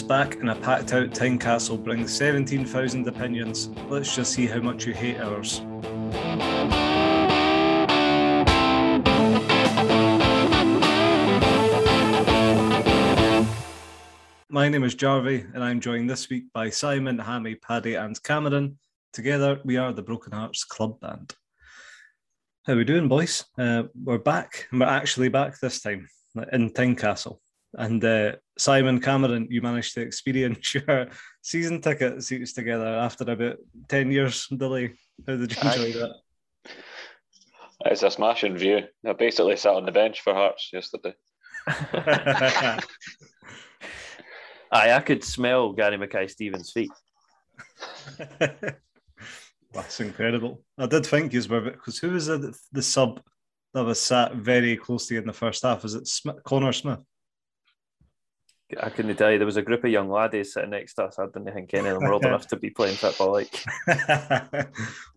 Back in a packed out Tynecastle brings 17,000 opinions. Let's just see how much you hate ours. My name is Jarvey, and I'm joined this week by Simon, Hammy, Paddy, and Cameron. Together, we are the Broken Hearts Club Band. How we doing, boys? Uh, we're back, and we're actually back this time in Tynecastle. And uh, Simon Cameron, you managed to experience your season ticket seats together after about 10 years delay. How did you enjoy that? It's a smashing view. I basically sat on the bench for Hearts yesterday. Aye, I could smell Gary Mackay-Steven's feet. That's incredible. I did think you were because who was the, the sub that was sat very closely in the first half? Was it Smith, Connor Smith? I couldn't tell you. There was a group of young laddies sitting next to us. I didn't think any of them were old enough to be playing football. Like, well,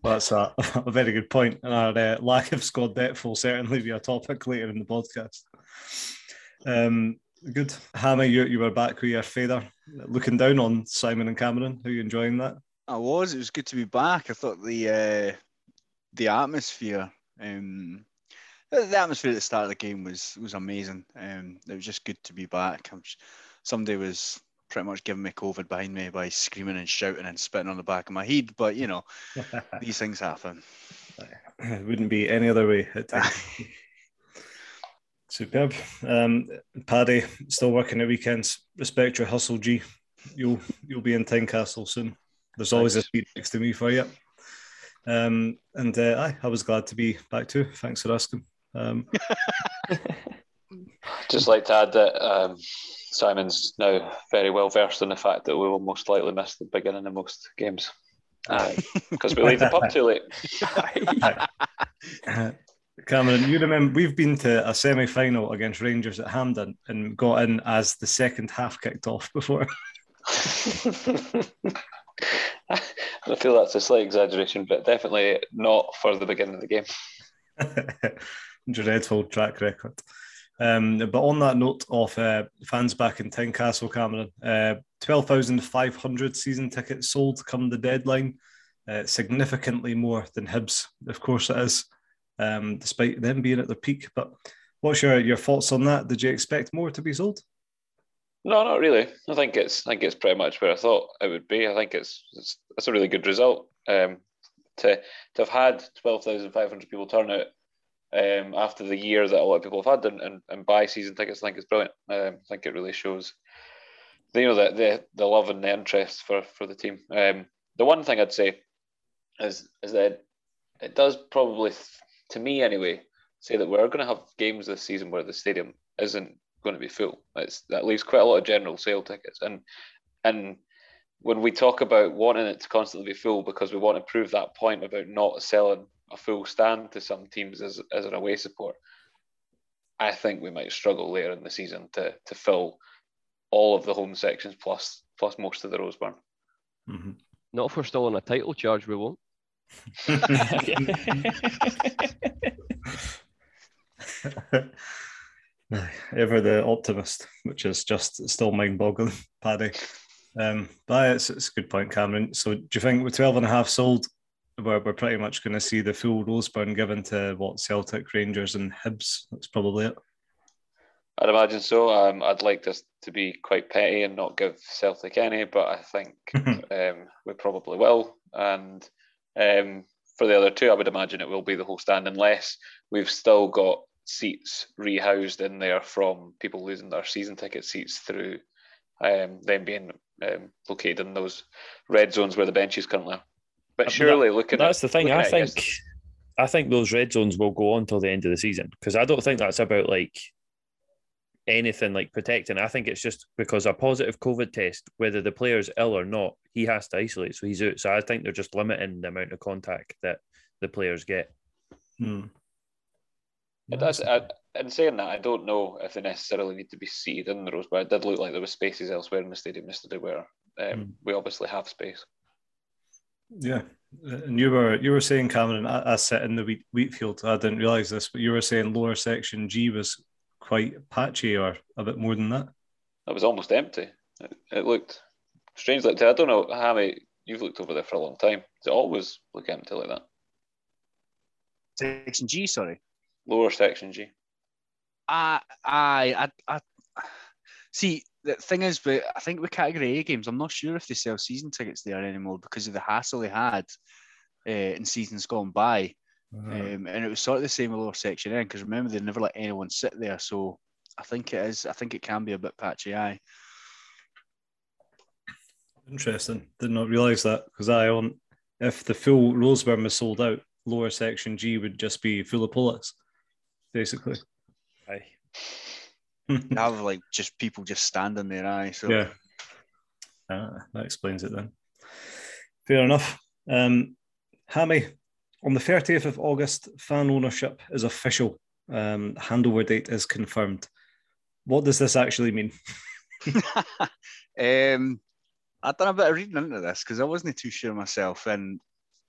that's a, a, very good point. And our uh, lack of squad depth will certainly be a topic later in the podcast. Um, good, Hannah. You you were back with your father, looking down on Simon and Cameron. Are you enjoying that? I was. It was good to be back. I thought the uh, the atmosphere. Um, the atmosphere at the start of the game was was amazing. Um, it was just good to be back. Just, somebody was pretty much giving me COVID behind me by screaming and shouting and spitting on the back of my head. But you know, these things happen. It wouldn't be any other way. Superb. Um, Paddy, still working at weekends. Respect your hustle, G. You'll you'll be in Tynecastle soon. There's always Thanks. a seat next to me for you. Um, and uh, I, I was glad to be back too. Thanks for asking. Um, Just like to add that um, Simon's now very well versed in the fact that we will most likely miss the beginning of most games because uh, we leave the pub too late. Cameron, you remember we've been to a semi final against Rangers at Hampden and got in as the second half kicked off before. I feel that's a slight exaggeration, but definitely not for the beginning of the game. Dreadful track record. Um, but on that note of uh, fans back in Tynecastle, Cameron, uh, 12,500 season tickets sold come the deadline, uh, significantly more than Hibs, of course it is, um, despite them being at their peak. But what's your, your thoughts on that? Did you expect more to be sold? No, not really. I think it's I think it's pretty much where I thought it would be. I think it's it's, it's a really good result. Um, to to have had twelve thousand five hundred people turn out um, after the year that a lot of people have had and, and, and buy season tickets. I think it's brilliant. Um, I think it really shows, you know, the, the the love and the interest for for the team. Um, the one thing I'd say is is that it does probably, to me anyway, say that we're going to have games this season where the stadium isn't going to be full. It's, that leaves quite a lot of general sale tickets, and and when we talk about wanting it to constantly be full because we want to prove that point about not selling a full stand to some teams as, as an away support, I think we might struggle later in the season to to fill all of the home sections plus plus most of the Roseburn. Mm-hmm. Not if we're still on a title charge, we won't. Ever the optimist, which is just still mind boggling, Paddy. Um, but it's, it's a good point, Cameron. So do you think with 12 and a half sold, we're, we're pretty much going to see the full Roseburn given to what Celtic, Rangers, and Hibs. That's probably it. I'd imagine so. Um, I'd like this to be quite petty and not give Celtic any, but I think um, we probably will. And um, for the other two, I would imagine it will be the whole stand, unless we've still got seats rehoused in there from people losing their season ticket seats through um, them being um, located in those red zones where the benches currently are. But surely, looking at that's at, the thing. I think, I think those red zones will go on till the end of the season because I don't think that's about like anything like protecting. I think it's just because a positive COVID test, whether the player's ill or not, he has to isolate, so he's out. So I think they're just limiting the amount of contact that the players get. Hmm. It does. I, in saying that, I don't know if they necessarily need to be seated in the rows, but it did look like there were spaces elsewhere in the stadium yesterday where um, mm. we obviously have space. Yeah, and you were you were saying Cameron, I, I sit in the wheat, wheat field. I didn't realize this, but you were saying lower section G was quite patchy, or a bit more than that. It was almost empty. It, it looked strange. Like I don't know, Hammy, you've looked over there for a long time. Does it always look empty like that? Section G, sorry. Lower section G. I, I, I, I see. The thing is, but I think with category A games, I'm not sure if they sell season tickets there anymore because of the hassle they had uh, in seasons gone by. Uh-huh. Um, and it was sort of the same with lower section N because remember they never let anyone sit there. So I think it is. I think it can be a bit patchy. Aye. Interesting. Did not realise that because I on if the full Roseburn was sold out, lower section G would just be full of pullets, basically. Aye. Have like just people just standing there. Aye. So yeah. Ah, that explains it then. Fair enough. Um, Hammy, on the 30th of August, fan ownership is official. Um, handover date is confirmed. What does this actually mean? um, I've done a bit of reading into this because I wasn't too sure myself. And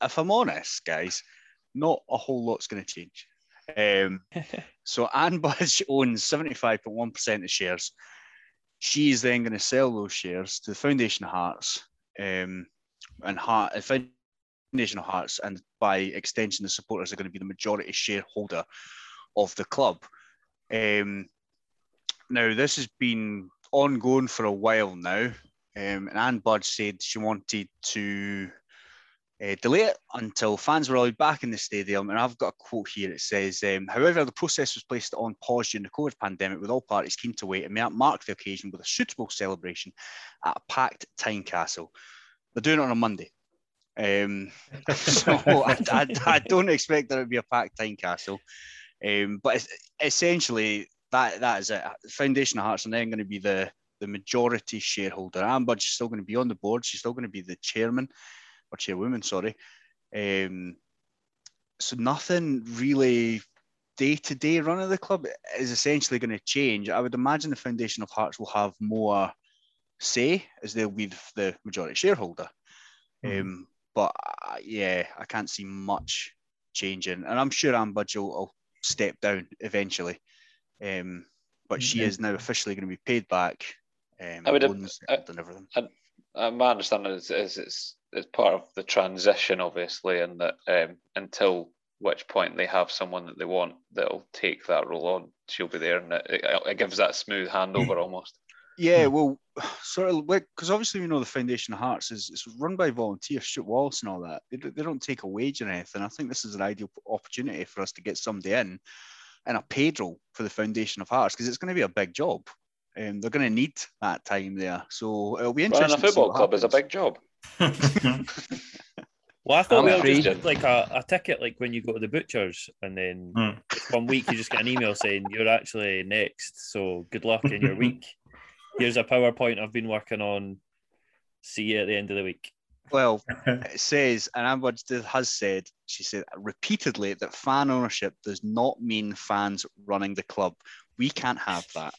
if I'm honest, guys, not a whole lot's going to change. Um, so Ann Budge owns 75.1% of shares. She's then going to sell those shares to the Foundation of Hearts um, and Heart, Foundation of Hearts, and by extension, the supporters are going to be the majority shareholder of the club. Um, now, this has been ongoing for a while now, um, and Ann Budge said she wanted to uh, delay it until fans were allowed back in the stadium. And I've got a quote here. It says, um, however, the process was placed on pause during the COVID pandemic with all parties keen to wait and mark the occasion with a suitable celebration at a packed Tynecastle. They're doing it on a Monday. Um, so I, I, I, don't expect there to be a packed Tynecastle. Um, but essentially, that that is it. Foundation of Hearts are then going to be the, the majority shareholder. Ann Budge is still going to be on the board. She's still going to be the chairman or chairwoman, sorry. Um, so nothing really day to day run of the club is essentially going to change. I would imagine the Foundation of Hearts will have more say as they'll be the majority shareholder. Mm-hmm. Um, but uh, yeah, I can't see much changing, and I'm sure Ann Budge will, will step down eventually. Um, but she is now officially going to be paid back. Um, I would have, and everything. I, I, my understanding is, is it's it's part of the transition, obviously, and that um, until which point they have someone that they want that'll take that role on, she'll be there, and it, it gives that smooth handover almost. Yeah, well, sort of because obviously we know the Foundation of Hearts is it's run by volunteers, Stuart Wallace and all that. They, they don't take a wage or anything. I think this is an ideal opportunity for us to get somebody in and a paid role for the Foundation of Hearts because it's going to be a big job. Um, they're going to need that time there, so it'll be interesting. Running a football club happens. is a big job. Well, I thought we were just like a, a ticket, like when you go to the butchers, and then mm. one week you just get an email saying you're actually next. So good luck in your week. Here's a PowerPoint I've been working on. See you at the end of the week. Well, it says, and Amber has said, she said repeatedly that fan ownership does not mean fans running the club. We can't have that.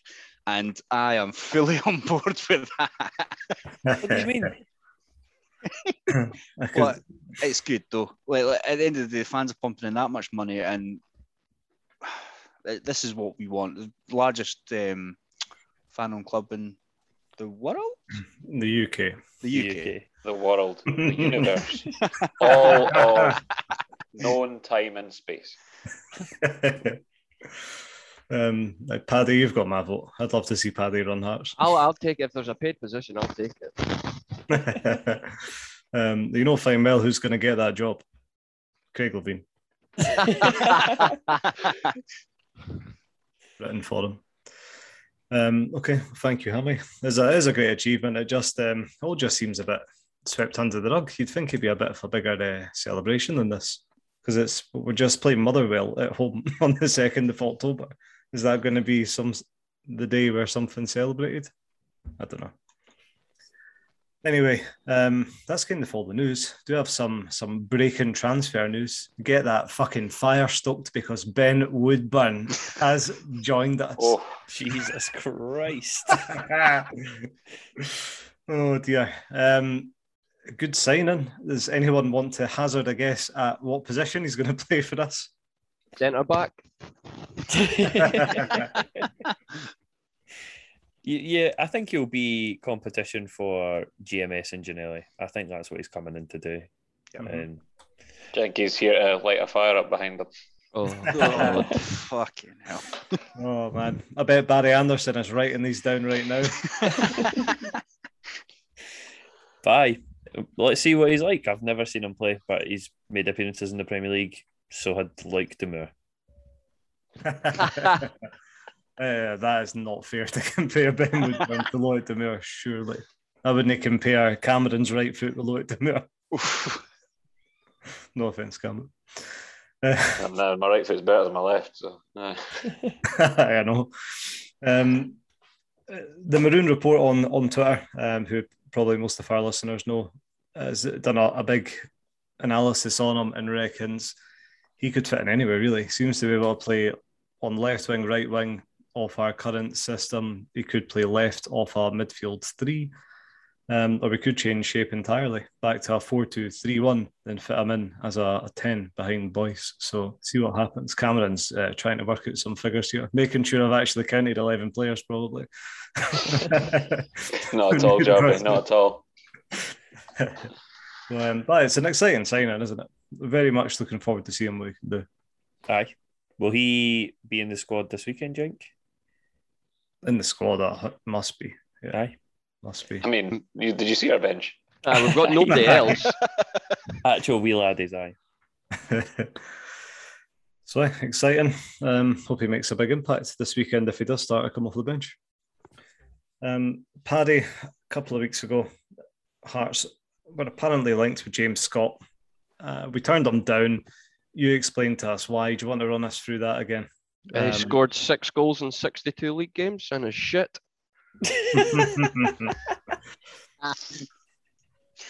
And I am fully on board with that. what do you mean? but it's good though. Like, at the end of the day, fans are pumping in that much money, and this is what we want. The largest um, fan owned club in the world? The UK. The UK. The, UK. the world. The universe. All of known time and space. um, like Paddy, you've got my vote. I'd love to see Paddy run Hearts. I'll, I'll take it. If there's a paid position, I'll take it. um, you know fine well who's going to get that job? Craig Levein. Written for him. Um, okay, thank you, Hammy. It's a, it's a great achievement. It just um, all just seems a bit swept under the rug. You'd think it'd be a bit of a bigger uh, celebration than this because it's we're just playing Motherwell at home on the second of October. Is that going to be some the day where something's celebrated? I don't know. Anyway, um, that's kind of all the news. Do have some some breaking transfer news. Get that fucking fire stoked because Ben Woodburn has joined us. Oh, Jesus Christ! oh dear. Um, good signing. Does anyone want to hazard a guess at what position he's going to play for us? Centre back. Yeah, I think he'll be competition for GMS and Ginnelly. I think that's what he's coming in to do. Yeah. Mm-hmm. And I think he's here to light a fire up behind them. Oh, Oh, fucking hell. Oh man, I bet Barry Anderson is writing these down right now. bye. Let's see what he's like. I've never seen him play, but he's made appearances in the Premier League. So I'd like Damour. Uh, that is not fair to compare Ben Woodburn to Loïc Damour, surely. I wouldn't compare Cameron's right foot with Lloyd. Oof. No offense, Cameron. Uh, And uh, my right foot's better than my left. So uh, I know. Um, uh, the Maroon Report on on Twitter, um, who probably most of our listeners know, has done a, a big analysis on him and reckons he could fit in anywhere. Really, seems to be able to play on left wing, right wing off our current system. He could play left off our midfield three. Um, or we could change shape entirely back to a 4 2 3 1, then fit him in as a, a 10 behind Boyce. So, see what happens. Cameron's uh, trying to work out some figures here, making sure I've actually counted 11 players, probably. not at all, Jarvey. Not at all. um, but it's an exciting signing, isn't it? Very much looking forward to seeing what he can do. Aye. Will he be in the squad this weekend, Jink? In the squad, that must be. Yeah, Aye. must be. I mean, you, did you see our bench? Ah, we've got nobody else. Actual wee laddies, aye. so exciting. Um, hope he makes a big impact this weekend if he does start to come off the bench. Um, Paddy, a couple of weeks ago, Hearts were apparently linked with James Scott. Uh, we turned him down. You explained to us why. Do you want to run us through that again? Uh, he Um, scored six goals in 62 league games and is shit.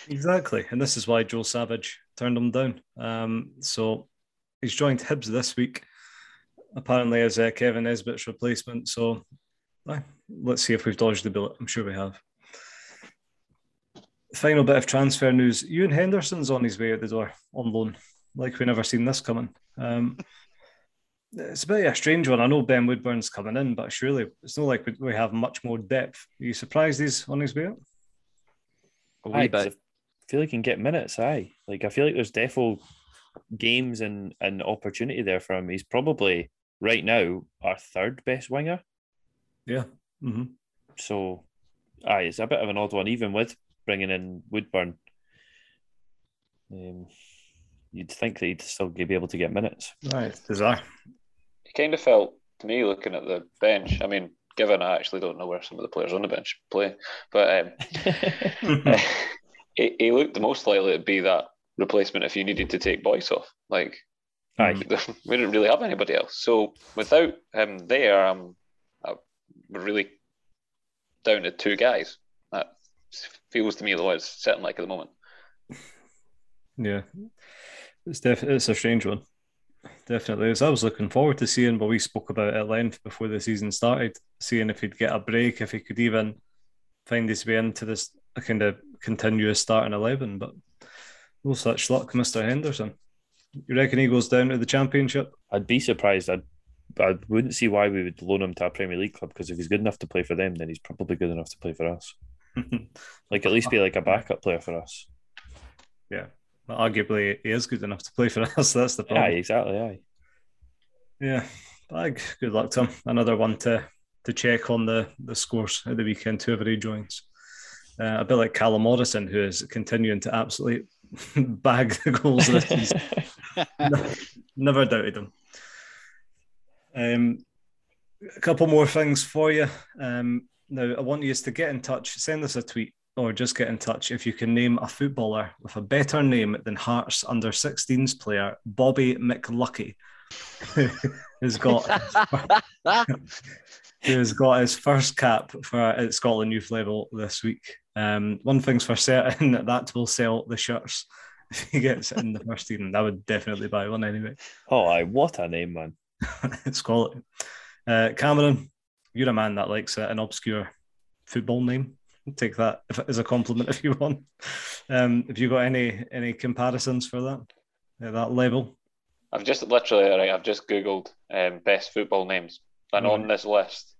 exactly, and this is why Joe Savage turned him down. Um, so he's joined Hibs this week, apparently as uh, Kevin Nisbet's replacement. So aye, let's see if we've dodged the bullet. I'm sure we have. Final bit of transfer news: Ewan Henderson's on his way out the door on loan. Like we never seen this coming. Um, it's a bit of a strange one. I know Ben Woodburn's coming in, but surely it's not like we, we have much more depth. Are you surprised he's on his way out? A Aye, bit. I feel like he can get minutes, aye. Like I feel like there's defo games and, and opportunity there for him. He's probably right now our third best winger. Yeah. hmm So aye, it's a bit of an odd one, even with bringing in Woodburn. Um, you'd think that he'd still be able to get minutes. Right. Bizarre. It kind of felt to me looking at the bench. I mean, given I actually don't know where some of the players on the bench play, but um, he, he looked the most likely to be that replacement if you needed to take Boyce off. Like, Aye. we didn't really have anybody else. So without him there, um, uh, we're really down to two guys. That feels to me the way it's sitting like at the moment. Yeah, it's def- it's a strange one. Definitely is. I was looking forward to seeing what we spoke about at length before the season started, seeing if he'd get a break, if he could even find his way into this kind of continuous starting eleven. But no such luck, Mister Henderson. You reckon he goes down to the championship? I'd be surprised. I'd, I wouldn't see why we would loan him to a Premier League club because if he's good enough to play for them, then he's probably good enough to play for us. Like at least be like a backup player for us. yeah, but arguably he is good enough to play for us. That's the Aye, Yeah, exactly. Yeah, bag. Good luck to him. Another one to to check on the the scores at the weekend. Whoever he joins, uh, a bit like Callum Morrison, who is continuing to absolutely bag the goals this season. Never doubted him. Um, a couple more things for you. Um, now, I want you to get in touch. Send us a tweet or just get in touch if you can name a footballer with a better name than Hearts under 16s player Bobby McLucky, who's got who's got his first cap for at Scotland youth level this week. Um, one thing's for certain that will sell the shirts if he gets in the first team. I would definitely buy one anyway. oh, I what a name, man. it's quality. Uh, Cameron, you're a man that likes uh, an obscure football name. Take that as a compliment if you want. Um, have you got any any comparisons for that at that level? I've just literally, right, I've just Googled um, best football names. And Mhm. on this list,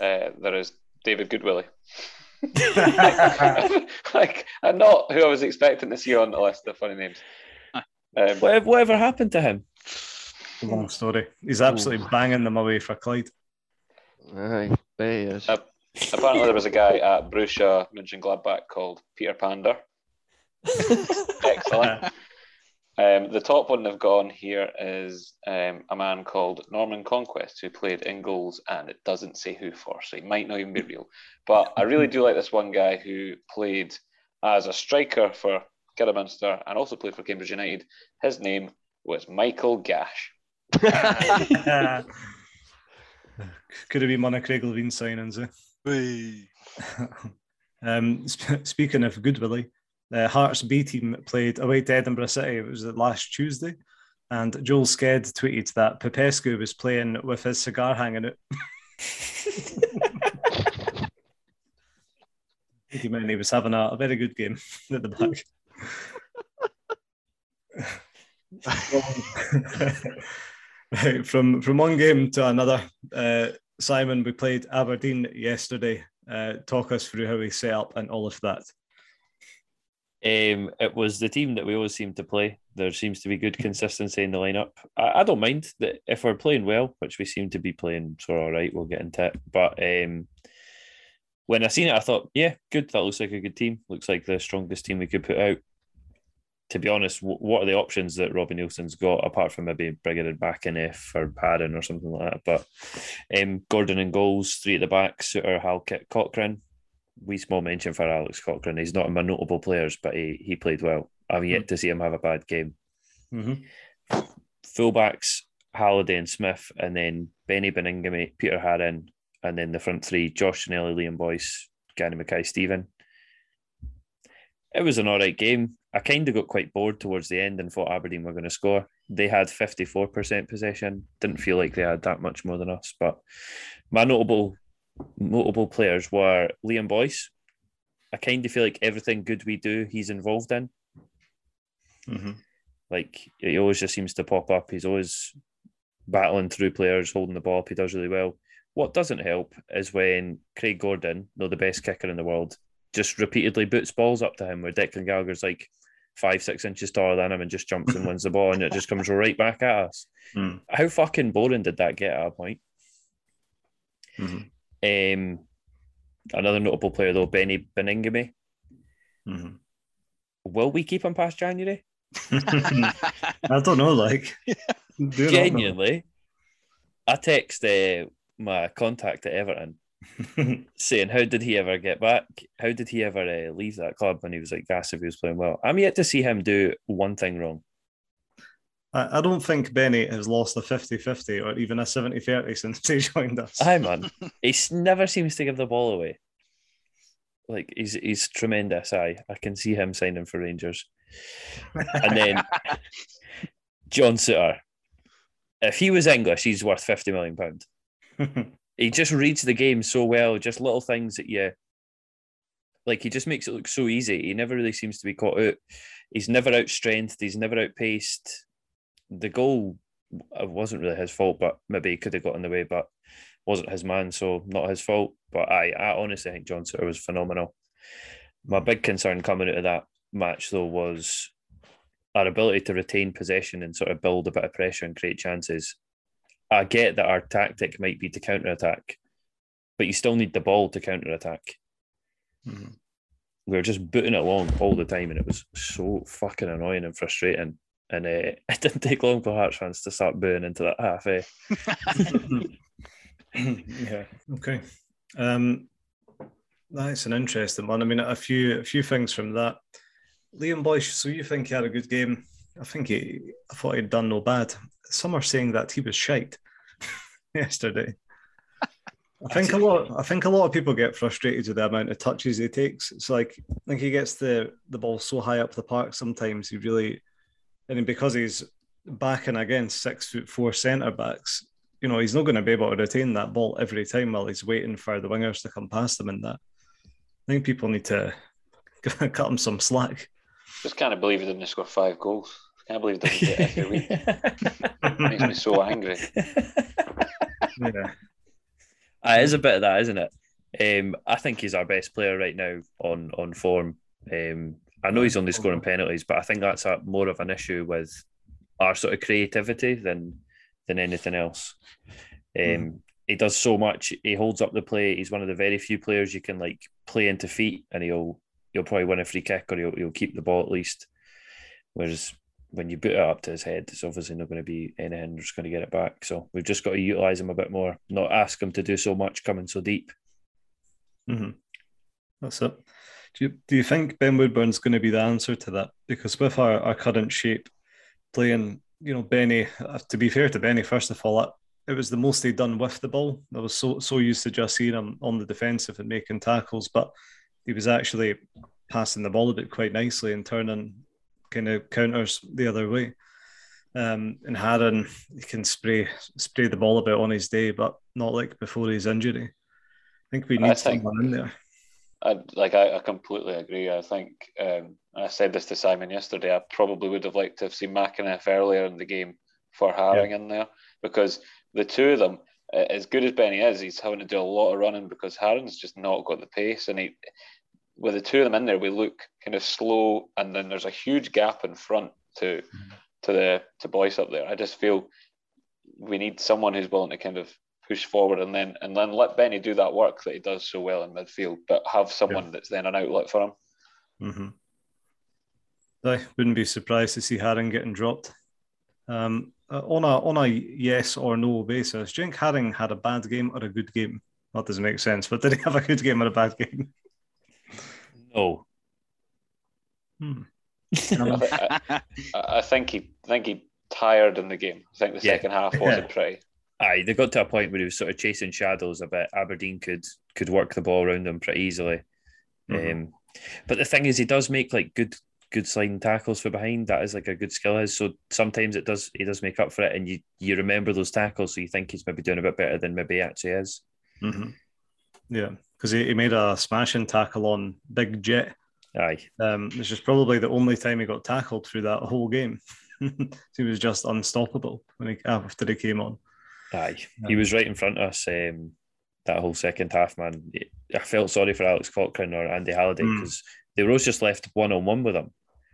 uh, there is David Goodwillie. like, I'm not who I was expecting to see on the list of funny names. Um, Whatever, whatever happened to him? Long story. He's absolutely banging them away for Clyde. Aye, there he is. Uh, apparently, there was a guy at Borussia Mönchengladbach called Peter Pander. Excellent. Um, the top one they've got on here is um, a man called Norman Conquest who played in goals, and it doesn't say who for, so he might not even be real. But I really do like this one guy who played as a striker for Kidderminster and also played for Cambridge United. His name was Michael Gash. Could have been one of Craig Levein's signings. Eh? Um, sp- speaking of Goodwillie, the Hearts B team played away to Edinburgh City. It was last Tuesday, and Joel Sked tweeted that Popescu was playing with his cigar hanging out. he meant he was having a, a very good game at the back. right, from from one game to another, uh, Simon, we played Aberdeen yesterday. Uh, talk us through how we set up and all of that. Um, it was the team that we always seem to play. There seems to be good consistency in the lineup. I, I don't mind that if we're playing well, which we seem to be playing, so all right, we'll get into it. But um, when I seen it, I thought, yeah, good. That looks like a good team. Looks like the strongest team we could put out. To be honest, what are the options that Robbie Neilson's got apart from maybe bringing it back in if or Padden or something like that? But um, Gordon and goals, three at the back, Souttar, Halkett, Cochrane we small mention for Alex Cochrane. He's not among notable players, but he he played well. I've yet to see him have a bad game. Mm-hmm. Fullbacks Halliday and Smith, and then Benny Baningime, Peter Haring, and then the front three: Josh Nelly, Liam Boyce, Gary Mackay-Steven. It was an all right game. I kind of got quite bored towards the end and thought Aberdeen were going to score. They had 54% possession. Didn't feel like they had that much more than us. But my notable notable players were Liam Boyce. I kind of feel like everything good we do, he's involved in. Mm-hmm. Like he always just seems to pop up. He's always battling through players, holding the ball up. He does really well. What doesn't help is when Craig Gordon, though the best kicker in the world, just repeatedly boots balls up to him where Declan Gallagher's like five, six inches taller than him and just jumps and wins the ball and it just comes right back at us. Mm. How fucking boring did that get at a point? Mhm. Um, another notable player though, Benny Baningime. Mhm. Will we keep him past January? I don't know, like do not know. Genuinely, I text uh, my contact at Everton saying, "How did he ever get back? How did he ever uh, leave that club when he was like gas if he was playing well?" I'm yet to see him do one thing wrong. I, I don't think Benny has lost a 50-50 or even a 70-30 since he joined us. Aye, man, he never seems to give the ball away. Like he's he's tremendous. Aye, I can see him signing for Rangers. And then John Souttar. If he was English, he's worth fifty million pound. He just reads the game so well. Just little things that you like. He just makes it look so easy. He never really seems to be caught out. He's never outstrengthed. He's never outpaced. The goal wasn't really his fault, but maybe he could have got in the way, but wasn't his man, so not his fault. But I, I honestly think John Souttar was phenomenal. My big concern coming out of that match though was our ability to retain possession and sort of build a bit of pressure and create chances. I get that our tactic might be to counter attack, but you still need the ball to counter attack. Mhm. We were just booting it along all the time, and it was so fucking annoying and frustrating. And uh, it didn't take long for Hearts fans to start booing into that half. Eh? yeah. Okay. Um, that's an interesting one. I mean, a few a few things from that. Liam Boyce. So you think he had a good game? I think he. I thought he'd done no bad. Some are saying that he was shite yesterday. I think a lot. I think a lot of people get frustrated with the amount of touches he takes. It's like I think he gets the the ball so high up the park. Sometimes he really, and because he's backing against six foot four centre backs, you know, he's not going to be able to retain that ball every time while he's waiting for the wingers to come past him. In that, I think people need to cut him some slack. Just can't believe he didn't score five goals. Can't believe he doesn't get every week. Makes me so angry. Yeah. Ah, it is a bit of that, isn't it? Um, I think he's our best player right now on on form. Um, I know he's only scoring penalties, but I think that's a, more of an issue with our sort of creativity than than anything else. Um, mm. He does so much. He holds up the play. He's one of the very few players you can like play into feet, and he'll he'll probably win a free kick or he'll, he'll keep the ball at least. Whereas when you boot it up to his head, it's obviously not going to be anything that's going to get it back. So we've just got to utilise him a bit more, not ask him to do so much coming so deep. Mm-hmm. That's it. Do you, do you think Ben Woodburn's going to be the answer to that? Because with our, our current shape, playing, you know, Benny, uh, to be fair to Benny, first of all, it was the most he'd done with the ball. I was so so used to just seeing him on the defensive and making tackles, but he was actually passing the ball a bit quite nicely and turning kind of counters the other way. Um, and he can spray spray the ball a bit on his day, but not like before his injury. I think we need think, someone in there. I like I, I completely agree. I think um, I said this to Simon yesterday. I probably would have liked to have seen McEneff earlier in the game for Haring yeah. in there because the two of them, as good as Benny is, he's having to do a lot of running because Haring's just not got the pace, and he with the two of them in there, we look kind of slow, and then there's a huge gap in front to to the to Boyce up there. I just feel we need someone who's willing to kind of push forward and then and then let Benny do that work that he does so well in midfield, but have someone yeah. that's then an outlet for him. Mm-hmm. I wouldn't be surprised to see Haring getting dropped. Um, uh, on a on a yes or no basis, do you think Haring had a bad game or a good game? That doesn't make sense, but did he have a good game or a bad game? No. Hmm. I, I, think he I think he tired in the game. I think the yeah. second half wasn't pretty. Aye, they got to a point where he was sort of chasing shadows a bit. Aberdeen could could work the ball around him pretty easily. Mm-hmm. Um, but the thing is, he does make like good good sliding tackles for behind. That is like a good skill his. So sometimes it does he does make up for it, and you you remember those tackles, so you think he's maybe doing a bit better than maybe he actually is. Mm-hmm. Yeah, because he, he made a smashing tackle on Big Jet. Aye, um, which is probably the only time he got tackled through that whole game. he was just unstoppable when he after he came on. Aye, he was right in front of us. Um, that whole second half, man. I felt sorry for Alex Cochrane or Andy Halliday because mm. they were just left one on one with him.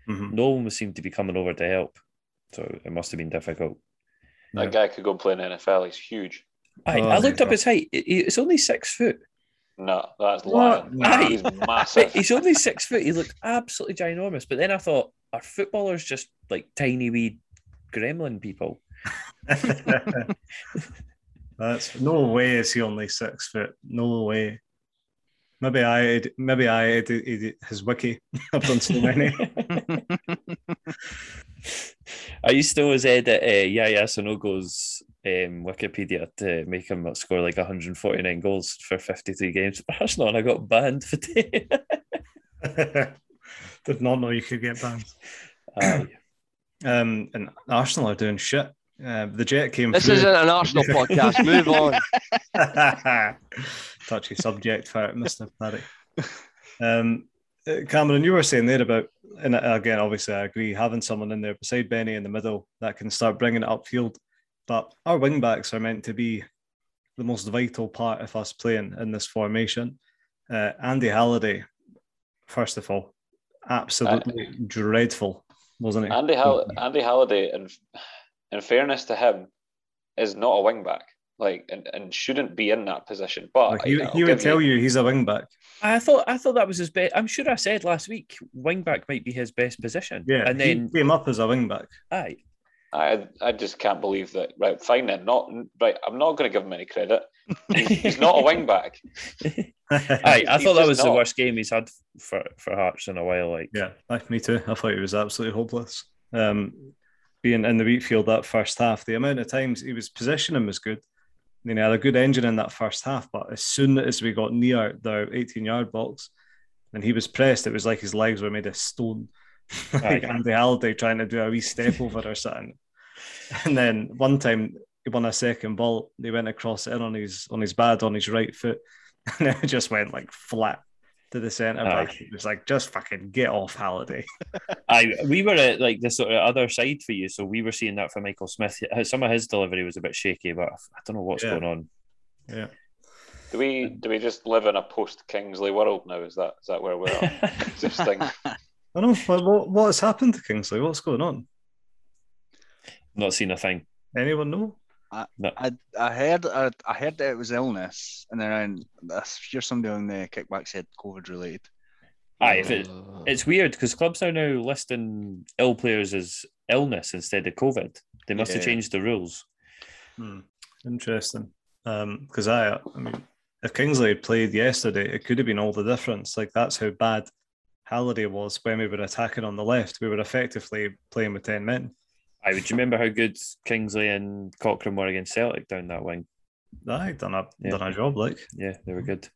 Mm-hmm. No one seemed to be coming over to help, so it must have been difficult. That yeah. guy could go play in NFL. He's huge. Aye, oh, I looked up his height. It's only six foot. No, that's lying. he's massive. he's only six foot. He looked absolutely ginormous. But then I thought, are footballers just like tiny wee gremlin people? That's no way is he only six foot. No way. Maybe I maybe I edited his wiki. I've done so many. Are you still as edit uh, yeah yeah Sanogo's um, Wikipedia to make him score like 149 goals for 53 games Arsenal and I got banned for Did not know you could get banned. Aye. Um, and Arsenal are doing shit. Uh, the jet came. This through. isn't an Arsenal podcast. Move on. Touchy subject for Mister Paddy. Um, uh, Cameron, you were saying there about, and again, obviously, I agree. Having someone in there beside Benny in the middle that can start bringing it upfield, but our wing backs are meant to be the most vital part of us playing in this formation. Uh, Andy Halliday, first of all, absolutely uh, dreadful, wasn't he? Andy, Hall- Andy Halliday, and in fairness to him, is not a wing back. Like and, and shouldn't be in that position. But he, he would tell you, you he's a wing back. I thought I thought that was his best. I'm sure I said last week wing back might be his best position. Yeah, and then came up as a wing back. Aye. I I just can't believe that. Right, fine then. Not right. I'm not going to give him any credit. He's, he's not a wing back. Aye, I thought that was not. the worst game he's had for for Hearts in a while. Like, yeah, like me too. I thought he was absolutely hopeless. Um, being in the wheat field that first half, the amount of times he was positioning was good. I mean, he had a good engine in that first half, but as soon as we got near the 18 yard box and he was pressed, it was like his legs were made of stone. Like Andy Halliday trying to do a wee step over or something. And then one time he won a second ball, he went across it in on his on his bad on his right foot, and it just went like flat to the centre back. It was like, just fucking get off Halliday. I we were at like the sort of other side for you, so we were seeing that for Michael Smith. Some of his delivery was a bit shaky, but I don't know what's yeah. going on. Yeah. Do we do we just live in a post Kingsley world now? Is that is that where we're at? Just think. I know. What, what, what has happened to Kingsley? What's going on? Not seen a thing. Anyone know? I, I heard I, I heard that it was illness, and then I, I hear somebody on the kickback said COVID related. Aye, if it, it's weird because clubs are now listing ill players as illness instead of COVID. They must have changed the rules. Hmm. Interesting. Because I, I mean, if Kingsley had played yesterday, it could have been all the difference. Like that's how bad Halliday was when we were attacking on the left. We were effectively playing with ten men. I would you remember how good Kingsley and Cochrane were against Celtic down that wing. I done a Yeah. done a job. Like Yeah, they were good.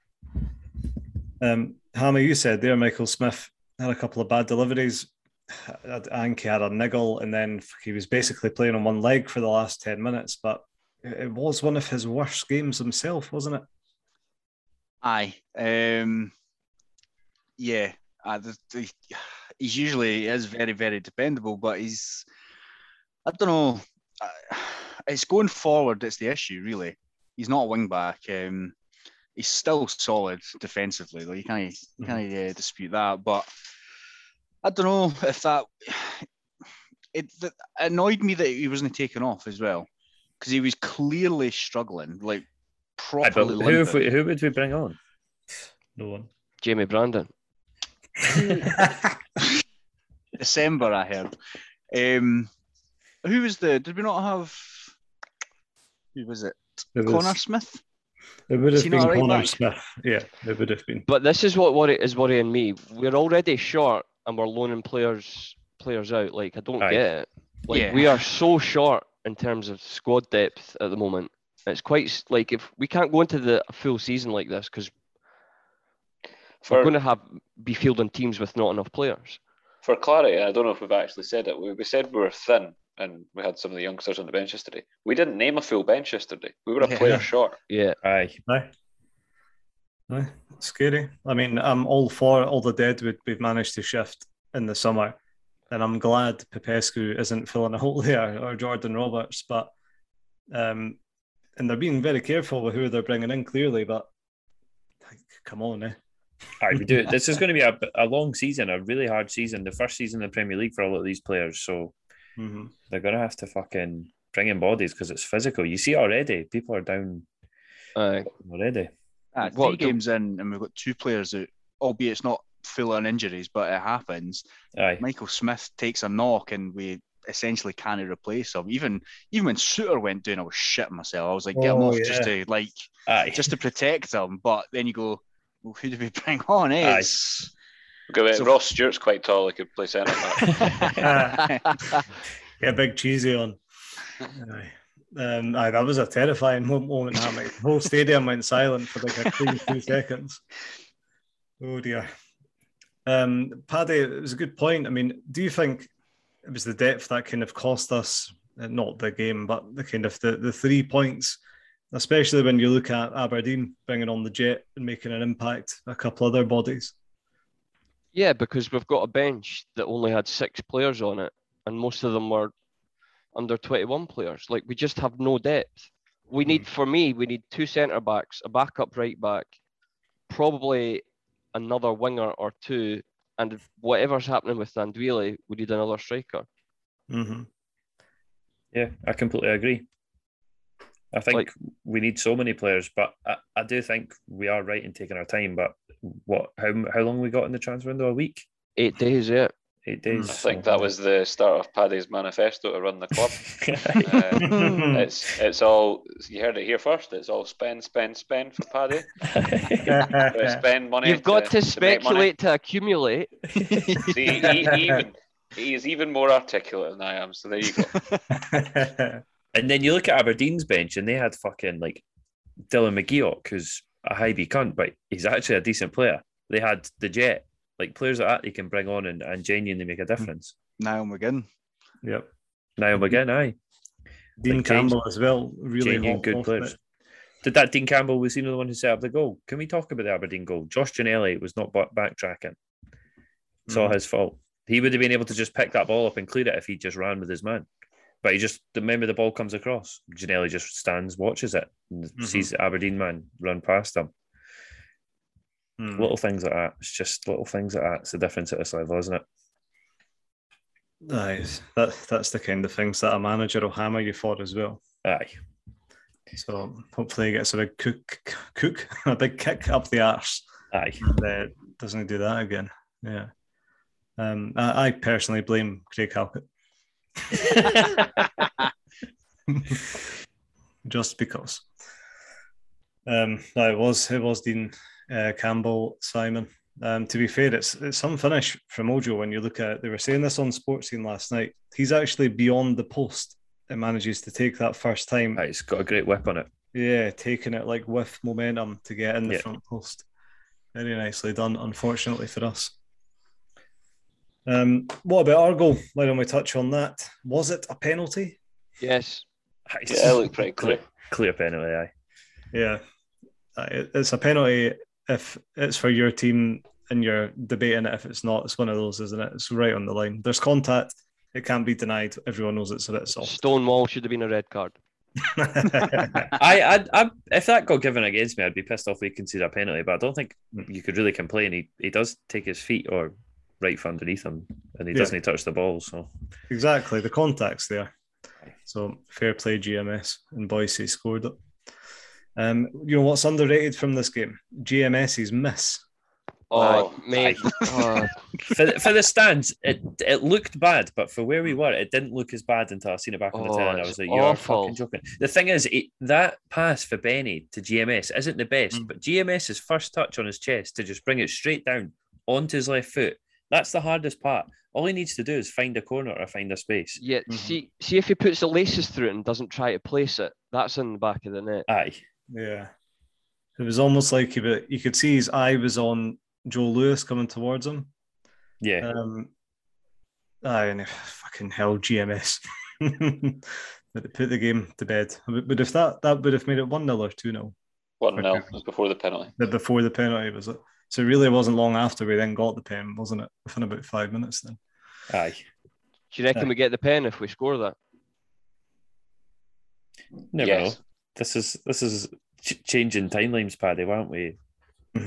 um, Hammy, you said there, Michael Smith had a couple of bad deliveries. Anki had a niggle, and then he was basically playing on one leg for the last ten minutes. But it it was one of his worst games himself, wasn't it? Aye. Um, yeah. Uh, the, the, he's usually he is very very dependable, but he's I don't know. Uh, It's going forward that's the issue, really. He's not a wing back. Um, he's still solid defensively. Like you can't you can't uh, dispute that. But I don't know if that it, that annoyed me that he wasn't taken off as well because he was clearly struggling, like Aye, but properly. who, we, who would we bring on? No one. Jamie Brandon. December, I heard. Um, who was the? Did we not have? Who was it? It, was, Connor Smith. it would have been a right Connor back? Smith. Yeah, it would have been. But this is what worry is worrying me. We're already short and we're loaning players players out. Like I don't Aye. get it. Like Yeah. we are so short in terms of squad depth at the moment. It's quite like if we can't go into the full season like this because we're going to have be fielding teams with not enough players. for clarity, I don't know if we've actually said it. We, we said we were thin and we had some of the youngsters on the bench yesterday. We didn't name a full bench yesterday. We were a Yeah. player short. Yeah, Aye. Aye. Aye. Scary. I mean, I'm all for all the dead we- we've managed to shift in the summer. And I'm glad Popescu isn't filling a hole there or Jordan Roberts. But, um, and they're being very careful with who they're bringing in, clearly. But like, come on, eh? Aye, we do. It. This is going to be a, a long season, a really hard season, the first season in the Premier League for a lot of these players. So Mm-hmm. they're going to have to fucking bring in bodies because it's physical. You see already, people are down Aye. already. What three do- games in, and we've got two players out, albeit it's not full on injuries, but it happens. Aye. Michael Smith takes a knock, and we essentially can't replace him. Even even when Souttar went down, I was shitting myself. I was like, get him Oh, off just to like Aye. just to protect him. But then you go, well, who do we bring on? Eh? Aye. It's- Okay, So- Ross Stewart's quite tall. He could play centre back. yeah, big cheesy on. Aye. Um, aye, that was a terrifying mo- moment. Hammy. The whole stadium went silent for like a clean two seconds. Oh dear. Um, Paddy, it was a good point. I mean, do you think it was the depth that kind of cost us, uh, not the game, but the kind of the, the three points, especially when you look at Aberdeen bringing on the jet and making an impact, a couple other bodies. Yeah, because we've got a bench that only had six players on it, and most of them were under 21 players. Like, we just have no depth. We need, for me, we need two centre backs, a backup right back, probably another winger or two, and whatever's happening with Gnanduillet, we need another striker. Mm-hmm. Yeah, I completely agree. I think Like- we need so many players, but I, I do think we are right in taking our time. But what? How how long we got in the transfer window? A week, Eight days, yeah. eight days. I think that was the start of Paddy's manifesto to run the club. Uh, it's it's all you heard it here first. It's all spend, spend, spend for Paddy. Spend money. You've got to, to make money. speculate to accumulate. See, he, he even he is even more articulate than I am. So there you go. And then you look at Aberdeen's bench, and they had fucking like Dylan McGeouch, who's a highby cunt, but he's actually a decent player. They had the Jet, like players like that they can bring on and, and genuinely make a difference. Niall McGinn. yep. Niall McGinn, aye. Dean Like James- Campbell as well. Really genuine hot good off players. Did that Dean Campbell was he the one who set up the goal? Can we talk about the Aberdeen goal? Josh Ginnelly was not backtracking. It's all Mm. his fault. He would have been able to just pick that ball up and clear it if he just ran with his man. But he just the moment the ball comes across, Ginnelly just stands, watches it, and Mhm. sees the Aberdeen man run past him. Hmm. Little things like that. It's just little things like that. It's the difference at this level, isn't it? Aye, that that's the kind of things that a manager will hammer you for as well. Aye. So hopefully he gets a big cook, cook, a big kick up the arse, Aye. and uh, doesn't do that again. Yeah. Um, I, I personally blame Craig Halkett just because. Um, no, it was it was Dean uh, Campbell Simon. Um, to be fair, it's it's some finish from Ojo when you look at. it. They were saying this on Sportscene last night. He's actually beyond the post. It manages to take that first time. It's got a great whip on it. Yeah, taking it like with momentum to get in the Yeah. front post. Very nicely done, unfortunately for us. Um, what about our goal? Why don't we touch on that? Was it a penalty? Yes. Aye, Yeah, it looked pretty clear. Clear penalty, aye. Yeah, it's a penalty if it's for your team and you're debating it. If it's not, it's one of those, isn't it? It's right on the line. There's contact. It can't be denied. Everyone knows it's a bit soft. Stonewall should have been a red card. I, I, I, if that got given against me, I'd be pissed off we conceded a penalty. But I don't think you could really complain. He, he does take his feet or right foot underneath him, and he Yeah. doesn't touch the ball. So exactly. The contact's there. So fair play, GMS, and Boise scored it. Um, you know what's underrated from this game? GMS's miss. Oh, Aye. mate. Oh, for, the- for the stands, it it looked bad, but for where we were, it didn't look as bad until I seen it back on the Oh, telly. and I was like, "You're awful. fucking joking." The thing is, it, that pass for Benny to GMS isn't the best, Mm. but GMS's first touch on his chest to just bring it straight down onto his left foot. That's the hardest part. All he needs to do is find a corner or find a space. yeah. Mhm. See, see if he puts the laces through it and doesn't try to place it. That's in the back of the net. Aye, Yeah. It was almost like he, but you could see his eye was on Joe Lewis coming towards him. yeah. Um, aye, and if, fucking hell, GMS. but they put the game to bed. But but if that that would have made it 1 0 or 2 0 One 0 Okay. was before the penalty. The, before the penalty, was it? So it really wasn't long after we then got the pen, wasn't it? Within about five minutes then. Aye. Do you reckon Yeah. we get the pen if we score that? Never Yes. know. This is this is ch- changing timelines, Paddy, aren't we?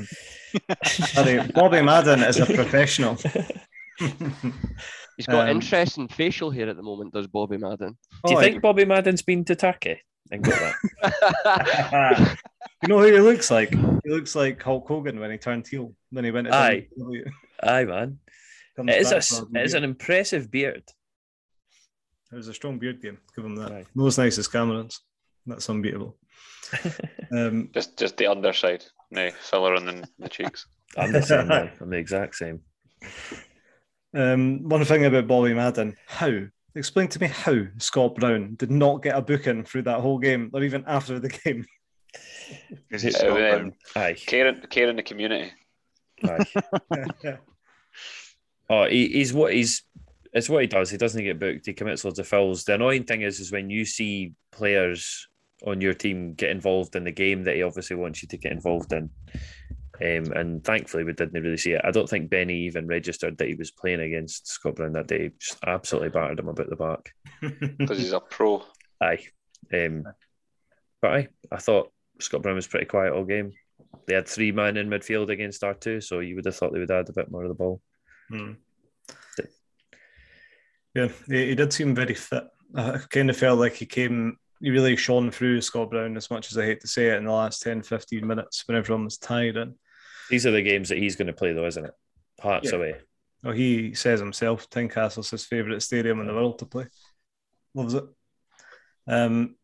Paddy, Bobby Madden is a professional. He's got Um, interesting facial hair at the moment, does Bobby Madden? Do you Oh, think Bobby Madden's been to Turkey and got that? you know who he looks like? He looks like Hulk Hogan when he turned heel, when he went to Aye. WWE. Aye, man. Comes It is, a, back s- for it is an impressive beard. It was a strong beard game. Give him that. Aye. Not as nice as Cameron's. That's unbeatable. Um, Just just the underside. No filler on the, the cheeks. I'm the same. way. I'm the exact same. um, one thing about Bobby Madden, how? Explain to me how Scott Brown did not get a booking through that whole game or even after the game. Because he's Uh, Scott um, Aye, Care in, care in the community. aye. Oh, he, he's what he's. It's what he does. He doesn't get booked. He commits loads of fouls. The annoying thing is, is when you see players on your team get involved in the game that he obviously wants you to get involved in. Um, and thankfully, we didn't really see it. I don't think Benny even registered that he was playing against Scott Brown that day. Just absolutely battered him about the back. Because he's a pro. Aye. Um, but aye, I thought Scott Brown was pretty quiet all game. They had three men in midfield against R2, so you would have thought they would add a bit more of the ball. Hmm. Yeah, he, he did seem very fit. I kind of felt like he came, he really shone through Scott Brown as much as I hate to say it in the last 10, 15 minutes when everyone was tired. And These are the games that he's going to play, though, isn't it? Hearts Yeah. away. oh, he says himself, Tynecastle's his favourite stadium in the world to play. Loves it. Um,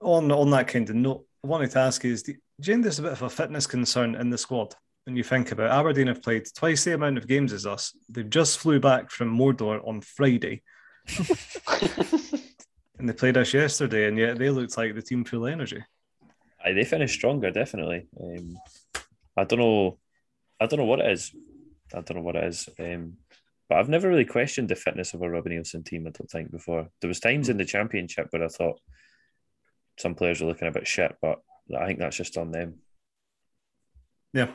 on, on that kind of note, I wanted to ask you is, do you think there's a bit of a fitness concern in the squad? When you think about? Aberdeen have played twice the amount of games as us. They've just flew back from Mordor on Friday. And they played us yesterday, and yet they looked like the team full of energy. Aye, they finished stronger, definitely. Um, I don't know. I don't know what it is. I don't know what it is. Um, but I've never really questioned the fitness of a Robbie Neilson team. I don't think before. There was times in the championship where I thought some players were looking a bit shit, but I think that's just on them. Yeah.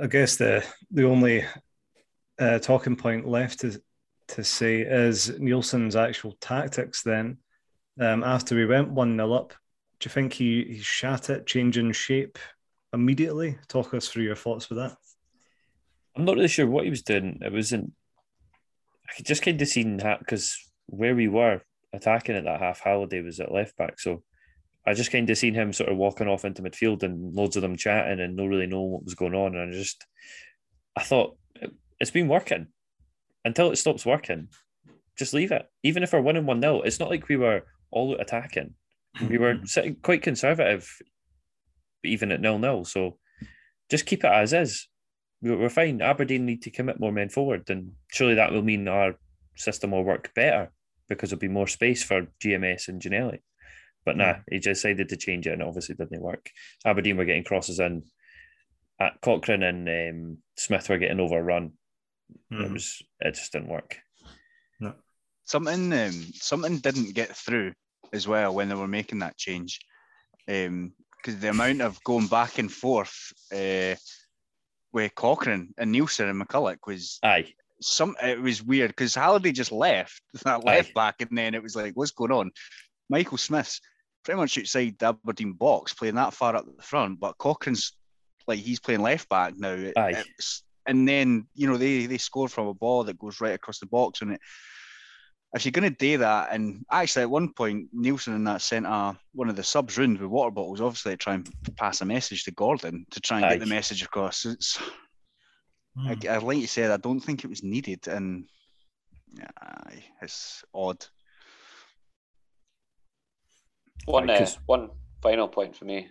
I guess the the only uh, talking point left to to say is Neilson's actual tactics then. Um, after we went 1 0 up, do you think he, he shat it, changing shape immediately? Talk us through your thoughts with that. I'm not really sure what he was doing. It wasn't. I could just kind of seen that because where we were attacking at that half, Halliday was at left back. So I just kind of seen him sort of walking off into midfield and loads of them chatting and not really knowing what was going on. And I just, I thought it's been working until it stops working. Just leave it. Even if we're winning 1 0, it's not like we were all attacking. We were sitting quite conservative, even at 0 0. So just keep it as is. We're fine. Aberdeen need to commit more men forward, and surely that will mean our system will work better because there'll be more space for GMS and Ginnelly. But nah, he decided to change it, and it obviously didn't work. Aberdeen were getting crosses in. At Cochrane and um, Smith were getting overrun. Mm. It was it just didn't work. No. Something um, something didn't get through as well when they were making that change, because um, the amount of going back and forth uh, with Cochrane and Neilson and McCulloch was aye. Some it was weird because Halliday just left that left aye. back, and then it was like, what's going on? Michael Smith's pretty much outside the Aberdeen box, playing that far up the front, but Cochrane's like he's playing left back now. Aye. and then you know they they score from a ball that goes right across the box, and it if you're going to do that, and actually at one point Neilson in that centre, one of the subs ruined with water bottles, obviously to try and pass a message to Gordon to try and Aye. get the message across. It's, mm. I, like you said, I don't think it was needed, and yeah, it's odd. One uh, one final point for me.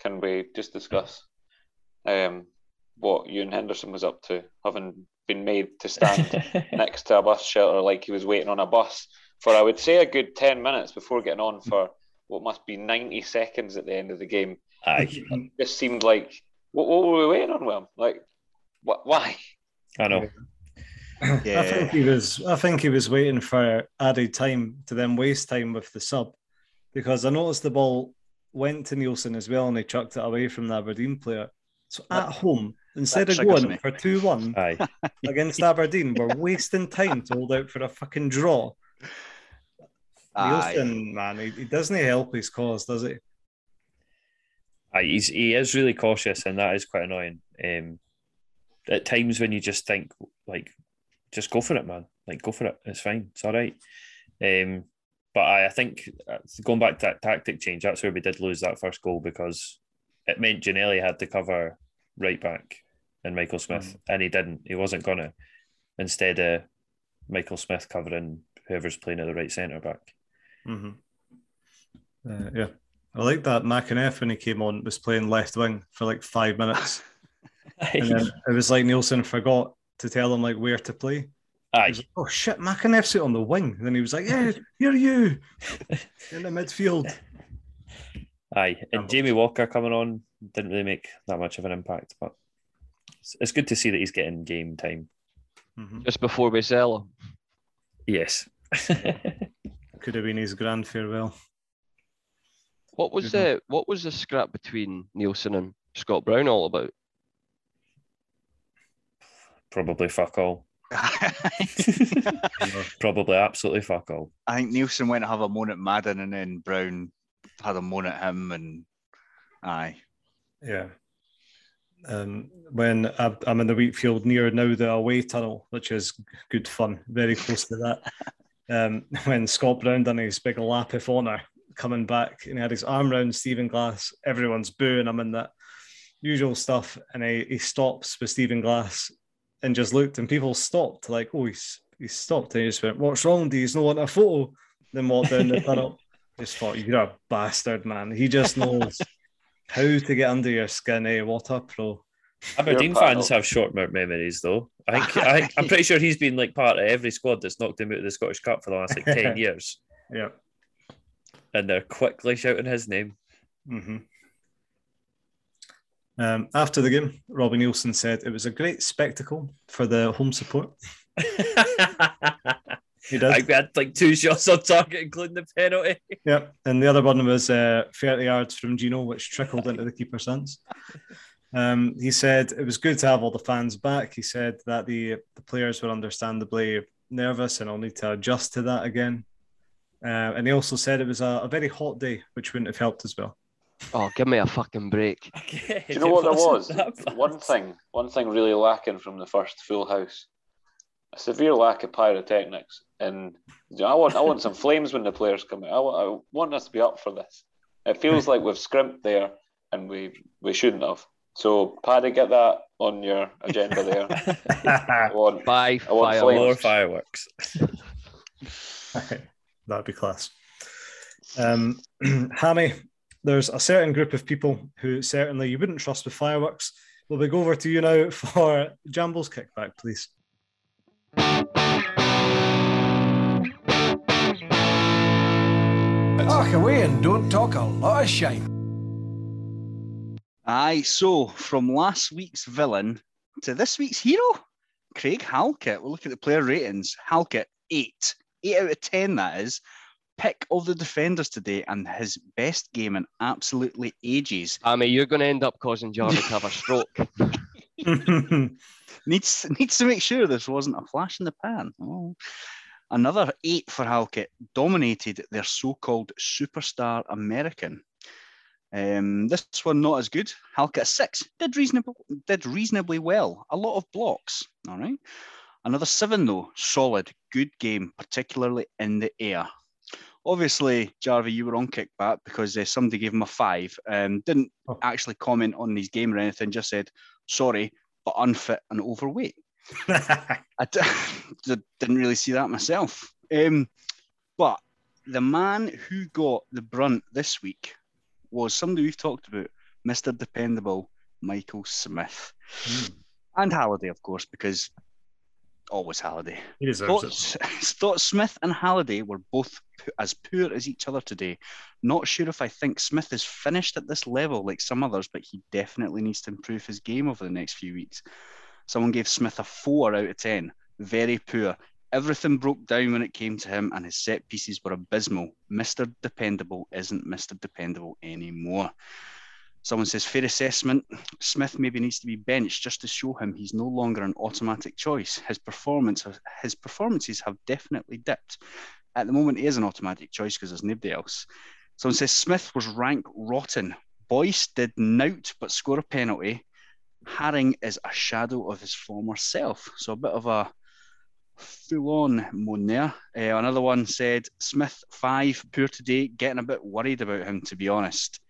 Can we just discuss um, what Ewan Henderson was up to, having been made to stand next to a bus shelter like he was waiting on a bus for I would say a good ten minutes before getting on for what must be ninety seconds at the end of the game. Aye. It just seemed like what, what were we waiting on, Will? Like, what? Why? I know. Yeah. I think he was. I think he was waiting for added time to then waste time with the sub, because I noticed the ball went to Neilson as well, and he chucked it away from the Aberdeen player. So at home, instead of going for 2 1 against Aberdeen, we're wasting time to hold out for a fucking draw. Neilson, man, he, he, doesn't help his cause, does he? Aye, he's, he is really cautious, and that is quite annoying. Um, at times when you just think, like, just go for it, man. Like, go for it. It's fine. It's all right. Um, but I, I think uh, going back to that tactic change, that's where we did lose that first goal because it meant Ginnelly had to cover right back and Michael Smith, mm. and he didn't. He wasn't gonna. Instead of Michael Smith covering whoever's playing at the right centre back. Mm-hmm. Uh, yeah, I like that. McEneff when he came on was playing left wing for like five minutes, and then it was like Neilson forgot to tell him like where to play. Aye. Like, oh shit, McEneff's on the wing. And then he was like, "Yeah, here you in the midfield." Aye, and Jamie Walker coming on didn't really make that much of an impact, but it's good to see that he's getting game time. Mm-hmm. Just before we sell him. Yes. Could have been his grand farewell. What was the what was the scrap between Neilson and Scott Brown all about? Probably fuck all. Probably absolutely fuck all. I think Neilson went to have a moan at Madden and then Brown had a moan at him and aye. Yeah. Um, when I'm in the Wheatfield near now the away tunnel, which is good fun, very close to that. Um, when Scott Brown done his big lap of honour coming back and he had his arm around Stephen Glass, everyone's booing him in that usual stuff. And he, he stops with Stephen Glass and just looked, and people stopped, like, oh, he's, he's stopped. And he just went, What's wrong? Do you not want a photo? Then walked down the tunnel. Just thought, You're a bastard, man. He just knows how to get under your skin, eh? What a pro. Aberdeen fans have short memories, though. I think, I think I'm pretty sure he's been like part of every squad that's knocked him out of the Scottish Cup for the last like ten years. Yeah, and they're quickly shouting his name. Mm-hmm. Um, after the game, Robbie Neilson said it was a great spectacle for the home support. He did. I had like two shots on target, including the penalty. Yep. And the other one was uh, 30 yards from Gino, which trickled into the keeper's hands. Um, he said it was good to have all the fans back. He said that the, the players were understandably nervous and I'll need to adjust to that again. Uh, and he also said it was a, a, very hot day, which wouldn't have helped as well. Oh, give me a fucking break! Do you know what there was? One thing, one thing really lacking from the first Full House, a severe lack of pyrotechnics, and you know, I want, I want some flames when the players come out. I want, I want us to be up for this. It feels like we've scrimped there, and we we shouldn't have. So, Paddy, get that on your agenda there. I want, Buy I want more fireworks. That'd be class. Um, Hammy, there's a certain group of people who certainly you wouldn't trust with fireworks. We'll we go over to you now for Jambos kickback, please? Ah, talk away and don't talk a lot of shite. Aye, so from last week's villain to this week's hero, Craig Halkett. We'll look at the player ratings. Halkett, eight. Eight out of 10, that is pick of the defenders today and his best game in absolutely ages. I mean, you're going to end up causing Jarvis to have a stroke. needs needs to make sure this wasn't a flash in the pan. Oh. Another eight for Halkett dominated their so-called superstar American. Um, this one not as good. Halkett six did reasonable did reasonably well. A lot of blocks. All right. Another seven though, solid, good game, particularly in the air obviously, Jarvie, you were on kickback because uh, somebody gave him a five. Um, didn't oh. actually comment on his game or anything. Just said sorry, but unfit and overweight. I d- didn't really see that myself. Um, but the man who got the brunt this week was somebody we've talked about, Mr. Dependable Michael Smith. Mm. And Halliday, of course, because always Halliday. He deserves thought, it. thought Smith and Halliday were both as poor as each other today. Not sure if I think Smith is finished at this level like some others, but he definitely needs to improve his game over the next few weeks. Someone gave Smith a four out of 10. Very poor. Everything broke down when it came to him, and his set pieces were abysmal. Mr. Dependable isn't Mr. Dependable anymore. Someone says, fair assessment. Smith maybe needs to be benched just to show him he's no longer an automatic choice. His performance, his performances have definitely dipped. At the moment, he is an automatic choice because there's nobody else. Someone says Smith was rank rotten. Boyce did nout but score a penalty. Haring is a shadow of his former self. So a bit of a full-on moan there. Uh, another one said Smith five poor today. Getting a bit worried about him to be honest.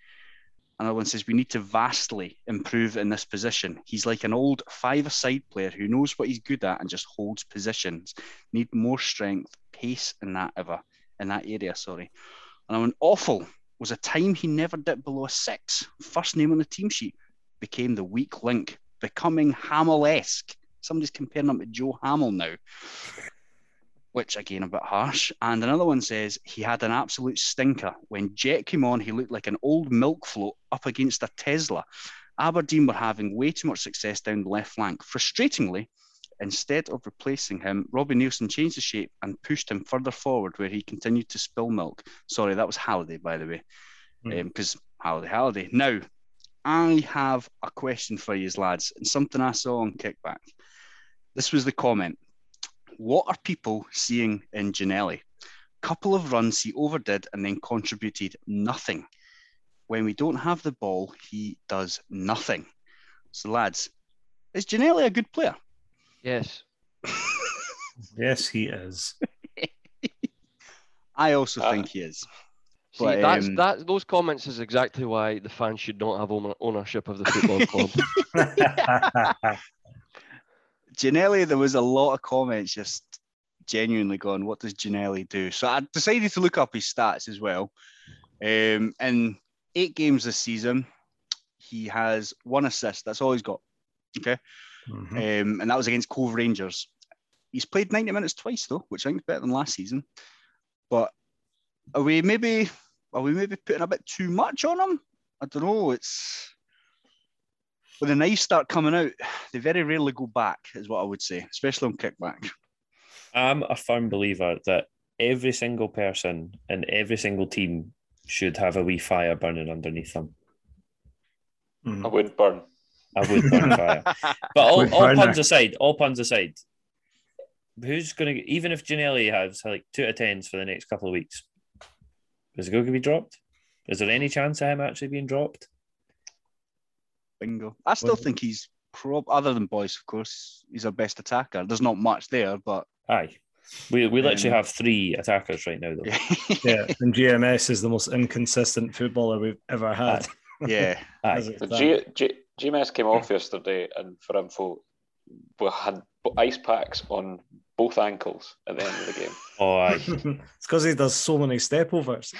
Another one says we need to vastly improve in this position. He's like an old five-a-side player who knows what he's good at and just holds positions. Need more strength, pace in that ever in that area. Sorry. And I went awful was a time he never dipped below a six. First name on the team sheet became the weak link, becoming Hamill-esque. Somebody's comparing him to Joe Hamill now which again a bit harsh. And another one says he had an absolute stinker. When Jet came on, he looked like an old milk float up against a Tesla. Aberdeen were having way too much success down the left flank. Frustratingly, instead of replacing him, Robbie Neilson changed the shape and pushed him further forward where he continued to spill milk. Sorry, that was Halliday, by the way, because mm. um, Halliday, Halliday. Now, I have a question for you, lads, and something I saw on Kickback. This was the comment what are people seeing in Ginnelly? Couple of runs he overdid and then contributed nothing. When we don't have the ball, he does nothing. So, lads, is Ginnelly a good player? Yes. yes, he is. I also uh, think he is. See, but, that's um, that. Those comments is exactly why the fans should not have ownership of the football club. Ginnelly, there was a lot of comments just genuinely going, what does Ginnelly do? So I decided to look up his stats as well. Um, in eight games this season, he has one assist. That's all he's got. Okay. Mm-hmm. Um, and that was against Cove Rangers. He's played 90 minutes twice, though, which I think is better than last season. But are we maybe are we maybe putting a bit too much on him? I don't know. It's when the knives start coming out, they very rarely go back, is what I would say, especially on kickback. I'm a firm believer that every single person in every single team should have a wee fire burning underneath them. Mm. I would burn. I would burn fire. But all, all puns aside, all puns aside, who's going to even if Ginnelly has like two to tens for the next couple of weeks, is he going to be dropped? Is there any chance of him actually being dropped? Bingo. I still Well- think he's prob other than Boyce, of course, he's our best attacker. There's not much there, but Aye, we we literally Um, have three attackers right now though. yeah, Yeah, and GMS is the most inconsistent footballer we've ever had. yeah. as Aye, it The stands. G, G, GMS came off yesterday, and for info, we had ice packs on both ankles at the end of the game. oh aye. it's because he does so many stepovers.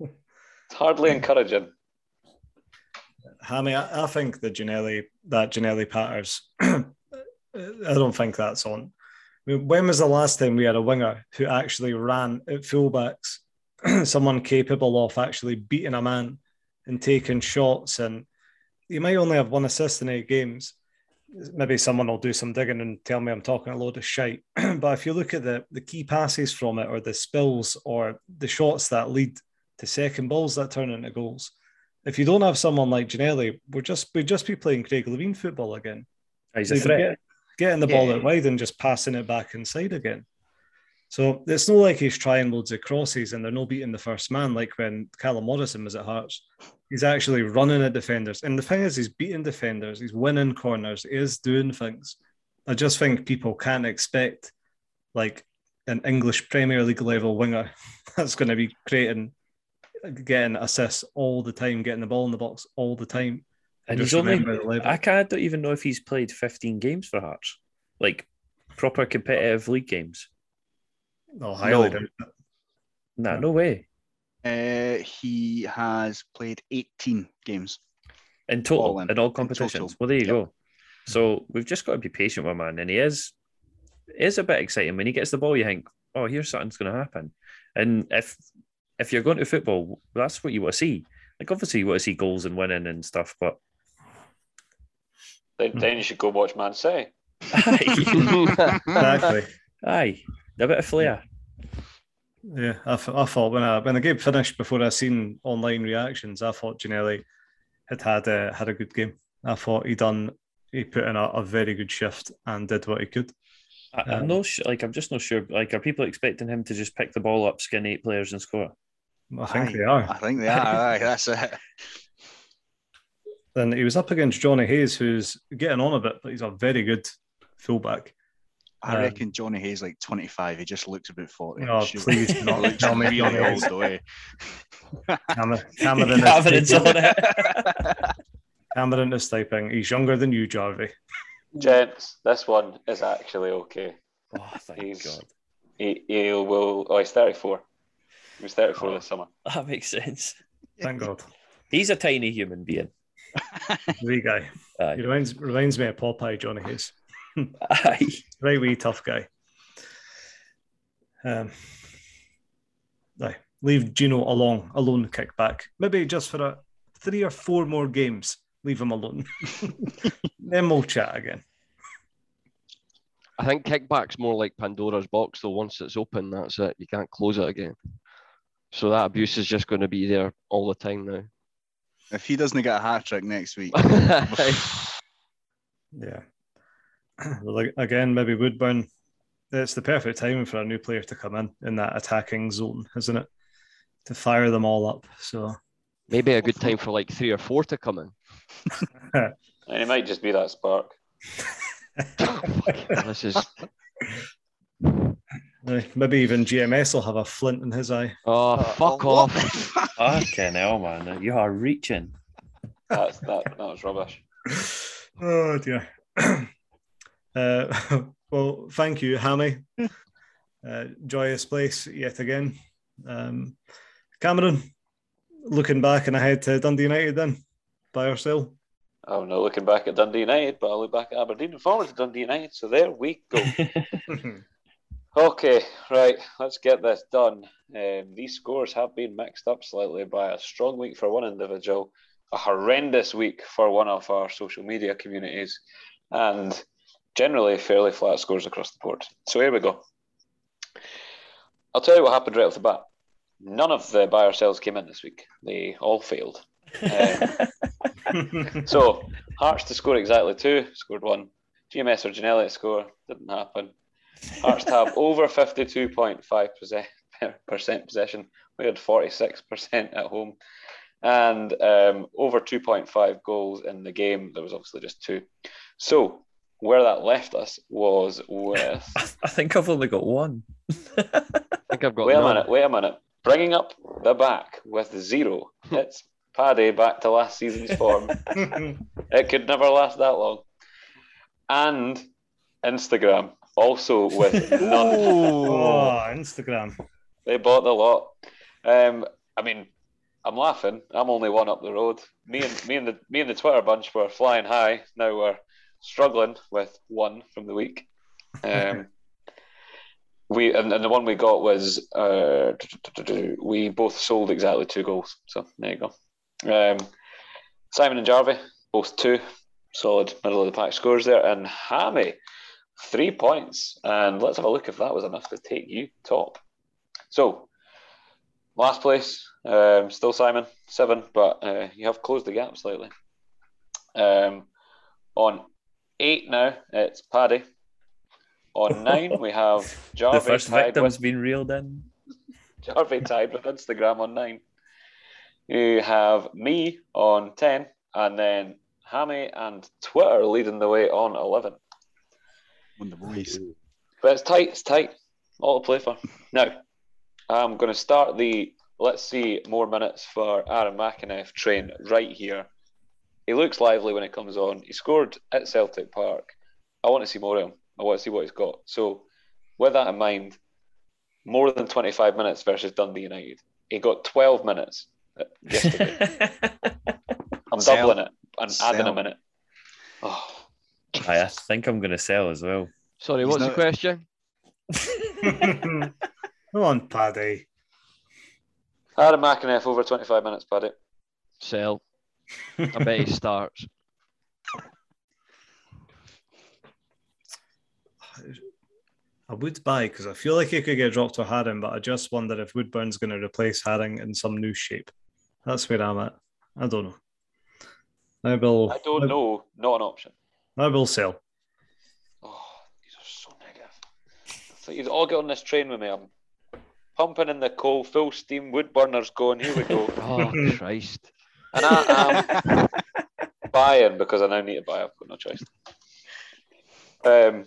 It's hardly encouraging. Hammy, I, I think the Ginnelly that Ginnelly patters. I don't think that's on. I mean, when was the last time we had a winger who actually ran at fullbacks? Someone capable of actually beating a man and taking shots, and you might only have one assist in eight games. Maybe someone will do some digging and tell me I'm talking a load of shite. but if you look at the the key passes from it, or the spills, or the shots that lead to second balls that turn into goals, if you don't have someone like Ginnelly, we're just we'd just be playing Craig Levein football again. He's a threat. get- getting the ball Yeah. out wide and just passing it back inside again. So it's not like he's trying loads of crosses and they're not beating the first man like when Callumn Morrison was at Hearts. He's actually running at defenders. And the thing is, he's beating defenders, he's winning corners, he is doing things. I just think people can't expect like an English Premier League level winger that's going to be creating, getting assists all the time, getting the ball in the box all the time. And Just he's only, I, I can't don't even know if he's played 15 games for Hearts. Like proper competitive league games. Oh, highly No. doubt. Nah, No. no way. Uh, he has played 18 games. In total, All in, in. all competitions. total. Well, there you Yep. go. So we've just got to be patient with man, and he is is a bit exciting when he gets the ball. You think, oh, here's something's going to happen, and if if you're going to football, that's what you want to see. Like obviously, you want to see goals and winning and stuff, but Then, then you should go watch Man City. aye, Exactly. aye, a bit of flair. Yeah, I, I thought when I when the game finished before I seen online reactions, I thought Ginnelly had had a had a good game. I thought he done he put in a, a very good shift and did what he could. I, I'm Um, not su- like I'm just not sure. Like, are people expecting him to just pick the ball up, skin eight players, and score? I think Aye, they are. I think they are. aye, that's it. Then he was up against Jonny Hayes, who's getting on a bit, but he's a very good fullback. I Um, reckon Jonny Hayes like 25. He just looks about 40. Oh, Sure. please He not looks tell me really Johnny old Hayes. though, eh? Cameron, Cameron, is Cameron's on it. Cameron is typing. He's younger than you, Jarvey. Gents, this one is actually okay. oh, thank He's- God. He, he will. Oh, he's 34. He was 34 this summer. That makes sense. Thank God. He's a tiny human being. Wee guy. He reminds reminds me of Popeye, Jonny Hayes. Aye. right wee tough guy. Um, aye. leave Gino alone, alone kick back. Maybe just for a three or four more games. Leave him alone. then we'll chat again. I think kickback's more like Pandora's box, though. Once it's open, that's it. You can't close it again. So that abuse is just going to be there all the time now. If he doesn't get a hat trick next week, Yeah. Well, again, maybe Woodburn. It's the perfect time for a new player to come in in that attacking zone, isn't it? To fire them all up. So Maybe a good time for like three or four to come in. And it might just be that spark. Oh this is Aye, maybe even GMS will have a flint in his eye. oh fuck off. Fucking hell, man. You are reaching. That's, that, that was rubbish. Oh dear. uh, well, thank you, Hammy. Uh, joyous place yet again. Um, Cameron, looking back and ahead to Dundee United then, by ourselves. I'm not looking back at Dundee United, but I'll look back at Aberdeen and forward to Dundee United. So there we go. Okay, right, let's get this done. Um, these scores have been mixed up slightly by a strong week for one individual, a horrendous week for one of our social media communities, and generally fairly flat scores across the board. So here we go. I'll tell you what happened right off the bat. None of the buy or sells came in this week. They all failed. Um, so Hearts to score exactly two, scored one. GMS or Ginnelly score. Didn't happen. Hearts to have over 52.5% possession. We had 46% at home. And um, over 2.5 goals in the game. There was obviously just two. So where that left us was with. I think I've only got one. I think I've got wait a minute, wait a minute. Bringing up the back with zero. It's Paddy back to last season's form. it could never last that long. And Instagram also with none. oh, Instagram. They bought the lot. Um, I mean, I'm laughing. I'm only one up the road. Me and me and the me and the Twitter bunch were flying high. Now we're struggling with one from the week. Um, we and, and the one we got was uh, we both sold exactly two goals. So there you go. Um, Simon and Jarvey both two solid middle of the pack scores there, and Hammy Three points. And let's have a look if that was enough to take you top. So, last place, um, still Simon, seven, but uh, you have closed the gap slightly. Um, on eight now, it's Paddy. On nine, we have Jarvis. the first victim's with... been reeled in. Jarvey tied with Instagram on nine. You have me on 10, and then Hammy and Twitter leading the way on 11 the boys. But it's tight. It's tight. All to play for. Now, I'm going to start the let's see more minutes for Aaron McEneff train right here. He looks lively when it comes on. He scored at Celtic Park. I want to see more of him. I want to see what he's got. So, with that in mind, more than 25 minutes versus Dundee United. He got 12 minutes yesterday. I'm doubling it and adding a minute. Oh. I, I think I'm going to sell as well. Sorry, He's what's not- the question? Come on, Paddy. Aaron McEneff over 25 minutes, Paddy. Sell. I bet he starts. I would buy because I feel like he could get dropped to Haring, but I just wonder if Woodburn's going to replace Haring in some new shape. That's where I'm at. I don't know. I will. I don't know. Not an option. I will sell. Oh, these are so negative. So you'd all get on this train with me. I'm pumping in the coal, full steam, wood burners going. Here we go. Oh, Christ. And I am buying because I now need to buy. I've got no choice. Um,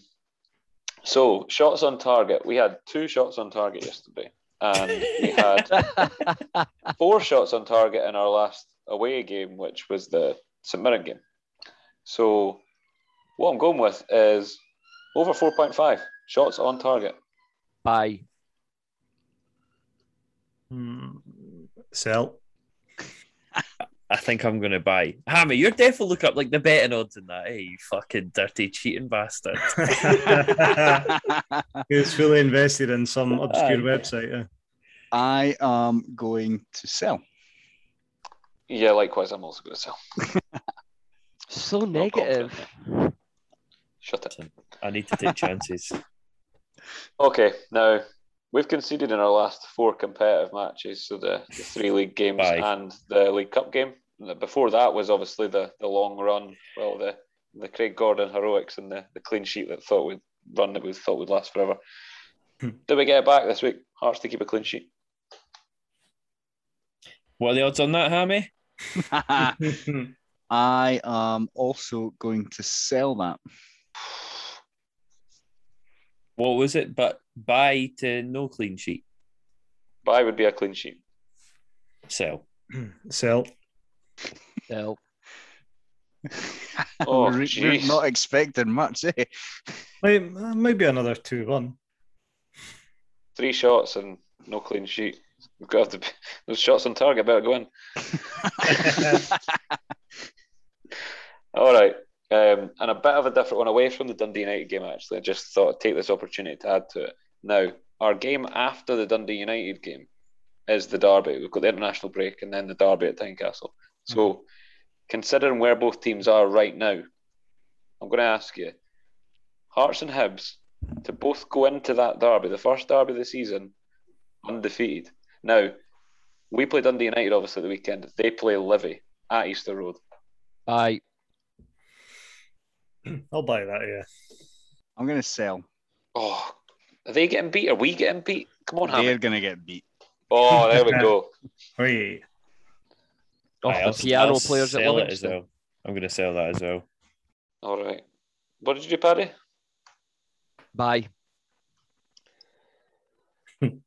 so shots on target. We had two shots on target yesterday, and we had four shots on target in our last away game, which was the St Mirren game. So what I'm going with is over 4.5 shots on target. Bye. Hmm. Sell. I think I'm going to buy. Hammy, you're definitely look up like the betting odds in that. Hey, you fucking dirty cheating bastard. He's fully invested in some obscure Aye. website. Yeah. I am going to sell. Yeah, likewise, I'm also going to sell. So Not negative. Shut it. I need to take chances. Okay, now we've conceded in our last four competitive matches, so the, the three league games Aye. and the League Cup game. Before that was obviously the, the long run, well, the, the Craig Gordon heroics and the, the clean sheet that thought would run that we thought would last forever. Hmm. Did we get it back this week? Hearts to keep a clean sheet. What are the odds on that, Hammy? I am also going to sell that. What was it? But buy to no clean sheet. Buy would be a clean sheet. Sell. Sell. Sell. Oh, we're, we're not expecting much, eh? Might, maybe another 2 1. Three shots and no clean sheet. We've got to be, those shots on target better go in. All right. Um, and a bit of a different one away from the Dundee United game, actually. I just thought I'd take this opportunity to add to it. Now, our game after the Dundee United game is the Derby. We've got the international break and then the Derby at Tynecastle. So, considering where both teams are right now, I'm going to ask you Hearts and Hibs to both go into that Derby, the first Derby of the season, undefeated. Now, we play Dundee United obviously the weekend. They play Livi at Easter Road. Aye. I'll buy that. Yeah. I'm gonna sell. Oh, are they getting beat? Are we getting beat? Come on, They're Hammy. gonna get beat. Oh, there we go. Wait. Oh, Aye, the I'll- piano I'll players at sell it as well. I'm going to sell that as well. All right. What did you do, Paddy? Bye. I'm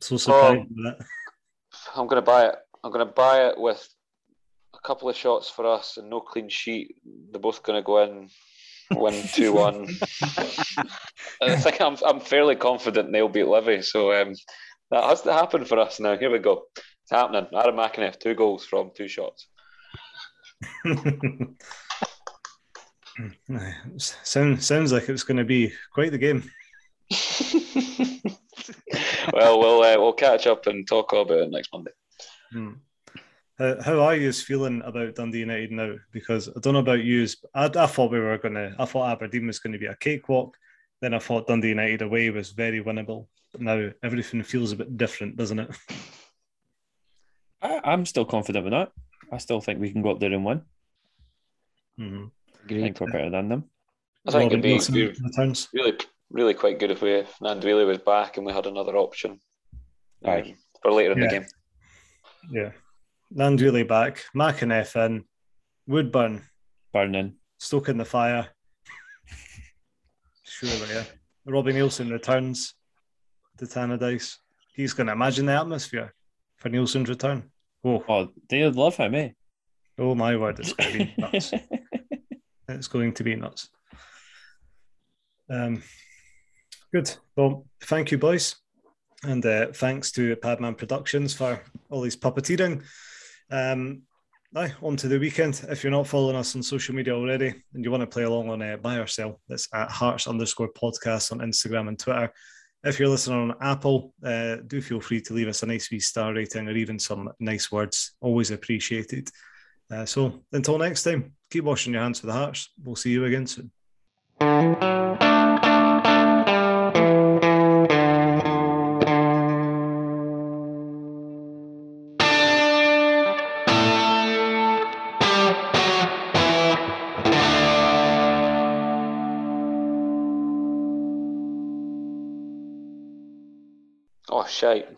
so oh. surprised Oh. I'm going to buy it. I'm going to buy it with a couple of shots for us and no clean sheet. They're both going to go in, win 2 1. I think I'm, I'm fairly confident they'll beat Livi. So um, that has to happen for us now. Here we go. It's happening. Adam McEneff, two goals from two shots. Sound, sounds like it's going to be quite the game. well, we'll uh, we'll catch up and talk about it next Monday. Hmm. How, how are you feeling about Dundee United now? Because I don't know about you, but I, I thought we were going to, I thought Aberdeen was going to be a cakewalk. Then I thought Dundee United away was very winnable. But now everything feels a bit different, doesn't it? I, I'm still confident with that. I still think we can go up there and win. Mm-hmm. I think we're better than them. I think it'd be, Wilson be returns. really really quite good if we if Gnanduillet was back and we had another option um, for later in Yeah. the game. Yeah. Gnanduillet back, McEneff in, Woodburn Burning. stoking the fire. Surely, yeah. Robbie Neilson returns to Tannadice. He's going to imagine the atmosphere for Neilson's return. Oh, Oh, they'd love him, eh? oh my word, it's going to be nuts. it's going to be nuts. Um, good. Well, thank you, boys. And uh, thanks to Padman Productions for all these puppeteering. Um, aye, on to the weekend. If you're not following us on social media already and you want to play along on uh, Buy or Sell, that's at Hearts underscore podcast on Instagram and Twitter. If you're listening on Apple, uh, do feel free to leave us a nice wee star rating or even some nice words. Always appreciated. Uh, so until next time, keep washing your hands for the Hearts. We'll see you again soon. Shite.